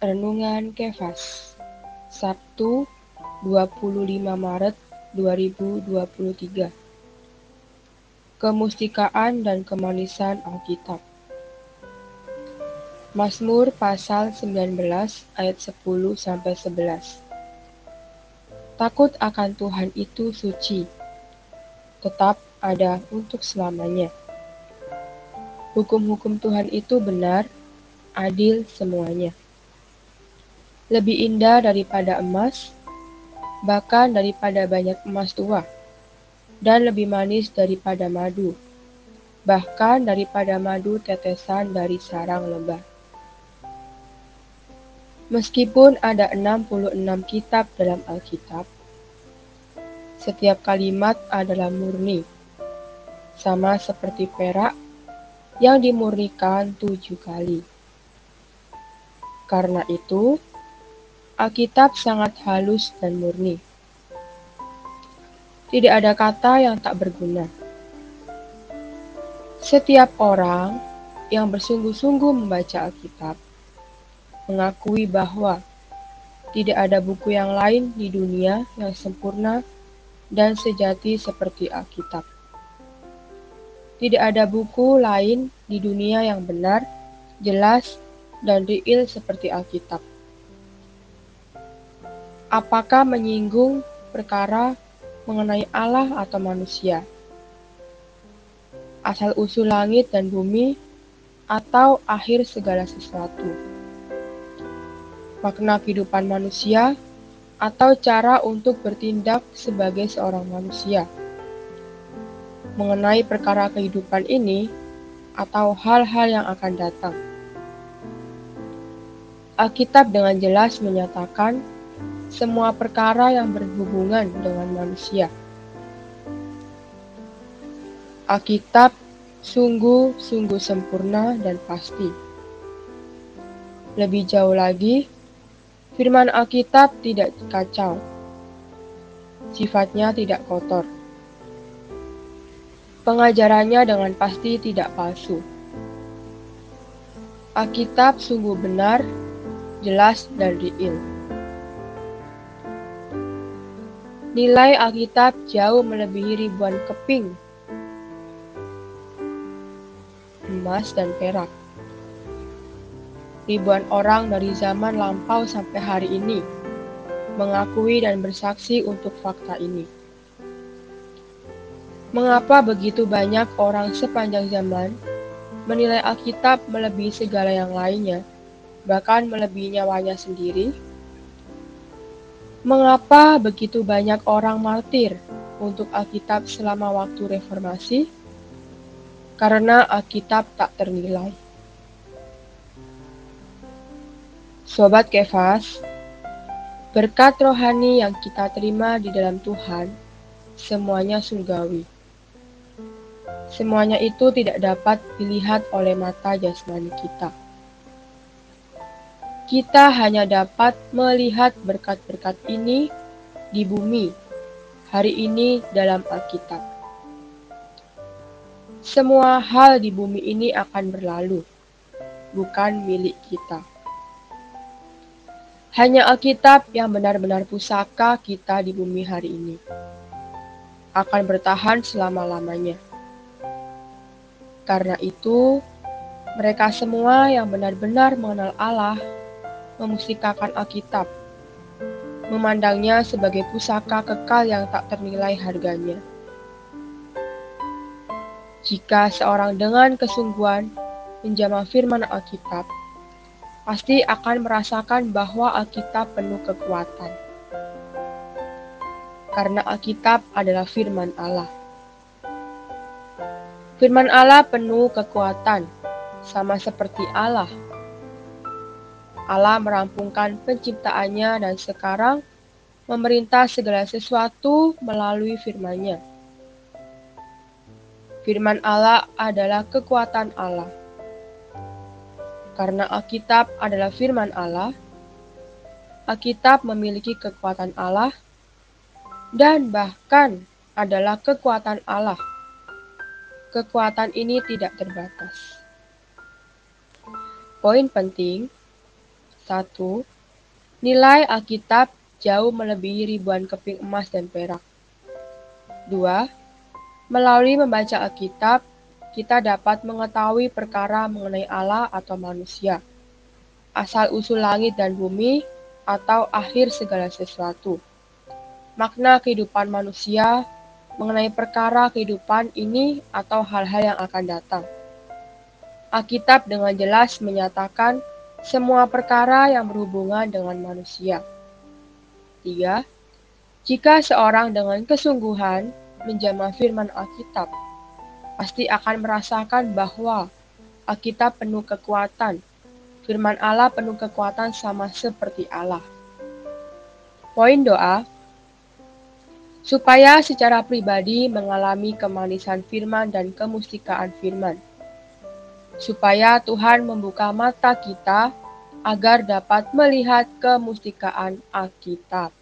Renungan Kefas Sabtu 25 Maret 2023 Kemustikaan dan kemanisan Alkitab. Mazmur pasal 19 ayat 10 sampai 11 Takut akan Tuhan itu suci. Tetap ada untuk selamanya. Hukum-hukum Tuhan itu benar adil semuanya. Lebih indah daripada emas, bahkan daripada banyak emas tua, dan lebih manis daripada madu, bahkan daripada madu tetesan dari sarang lebah. Meskipun ada 66 kitab dalam Alkitab, setiap kalimat adalah murni, sama seperti perak yang dimurnikan tujuh kali. Karena itu, Alkitab sangat halus dan murni. Tidak ada kata yang tak berguna. Setiap orang yang bersungguh-sungguh membaca Alkitab mengakui bahwa tidak ada buku yang lain di dunia yang sempurna dan sejati seperti Alkitab. Tidak ada buku lain di dunia yang benar, jelas, dan real seperti Alkitab. Apakah menyinggung perkara mengenai Allah atau manusia? Asal-usul langit dan bumi atau akhir segala sesuatu? Makna kehidupan manusia atau cara untuk bertindak sebagai seorang manusia? Mengenai perkara kehidupan ini atau hal-hal yang akan datang. Alkitab dengan jelas menyatakan semua perkara yang berhubungan dengan manusia. Alkitab sungguh-sungguh sempurna dan pasti. Lebih jauh lagi, firman Alkitab tidak kacau. Sifatnya tidak kotor. Pengajarannya dengan pasti tidak palsu. Alkitab sungguh benar jelas dan real. Nilai Alkitab jauh melebihi ribuan keping emas dan perak. Ribuan orang dari zaman lampau sampai hari ini mengakui dan bersaksi untuk fakta ini. Mengapa begitu banyak orang sepanjang zaman menilai Alkitab melebihi segala yang lainnya? bahkan melebihi nyawanya sendiri? Mengapa begitu banyak orang martir untuk Alkitab selama waktu reformasi? Karena Alkitab tak ternilai. Sobat Kefas, berkat rohani yang kita terima di dalam Tuhan, semuanya surgawi. Semuanya itu tidak dapat dilihat oleh mata jasmani kita kita hanya dapat melihat berkat-berkat ini di bumi hari ini dalam Alkitab. Semua hal di bumi ini akan berlalu, bukan milik kita. Hanya Alkitab yang benar-benar pusaka kita di bumi hari ini akan bertahan selama-lamanya. Karena itu, mereka semua yang benar-benar mengenal Allah memustikakan Alkitab, memandangnya sebagai pusaka kekal yang tak ternilai harganya. Jika seorang dengan kesungguhan menjamah firman Alkitab, pasti akan merasakan bahwa Alkitab penuh kekuatan. Karena Alkitab adalah firman Allah. Firman Allah penuh kekuatan, sama seperti Allah Allah merampungkan penciptaannya dan sekarang memerintah segala sesuatu melalui firman-Nya. Firman Allah adalah kekuatan Allah. Karena Alkitab adalah firman Allah, Alkitab memiliki kekuatan Allah dan bahkan adalah kekuatan Allah. Kekuatan ini tidak terbatas. Poin penting nilai Alkitab jauh melebihi ribuan keping emas dan perak. Dua, melalui membaca Alkitab, kita dapat mengetahui perkara mengenai Allah atau manusia, asal-usul langit dan bumi, atau akhir segala sesuatu. Makna kehidupan manusia mengenai perkara kehidupan ini atau hal-hal yang akan datang. Alkitab dengan jelas menyatakan semua perkara yang berhubungan dengan manusia. 3. Jika seorang dengan kesungguhan menjamah firman Alkitab, pasti akan merasakan bahwa Alkitab penuh kekuatan. Firman Allah penuh kekuatan sama seperti Allah. Poin doa, supaya secara pribadi mengalami kemanisan firman dan kemustikaan firman. Supaya Tuhan membuka mata kita agar dapat melihat kemustikaan Alkitab.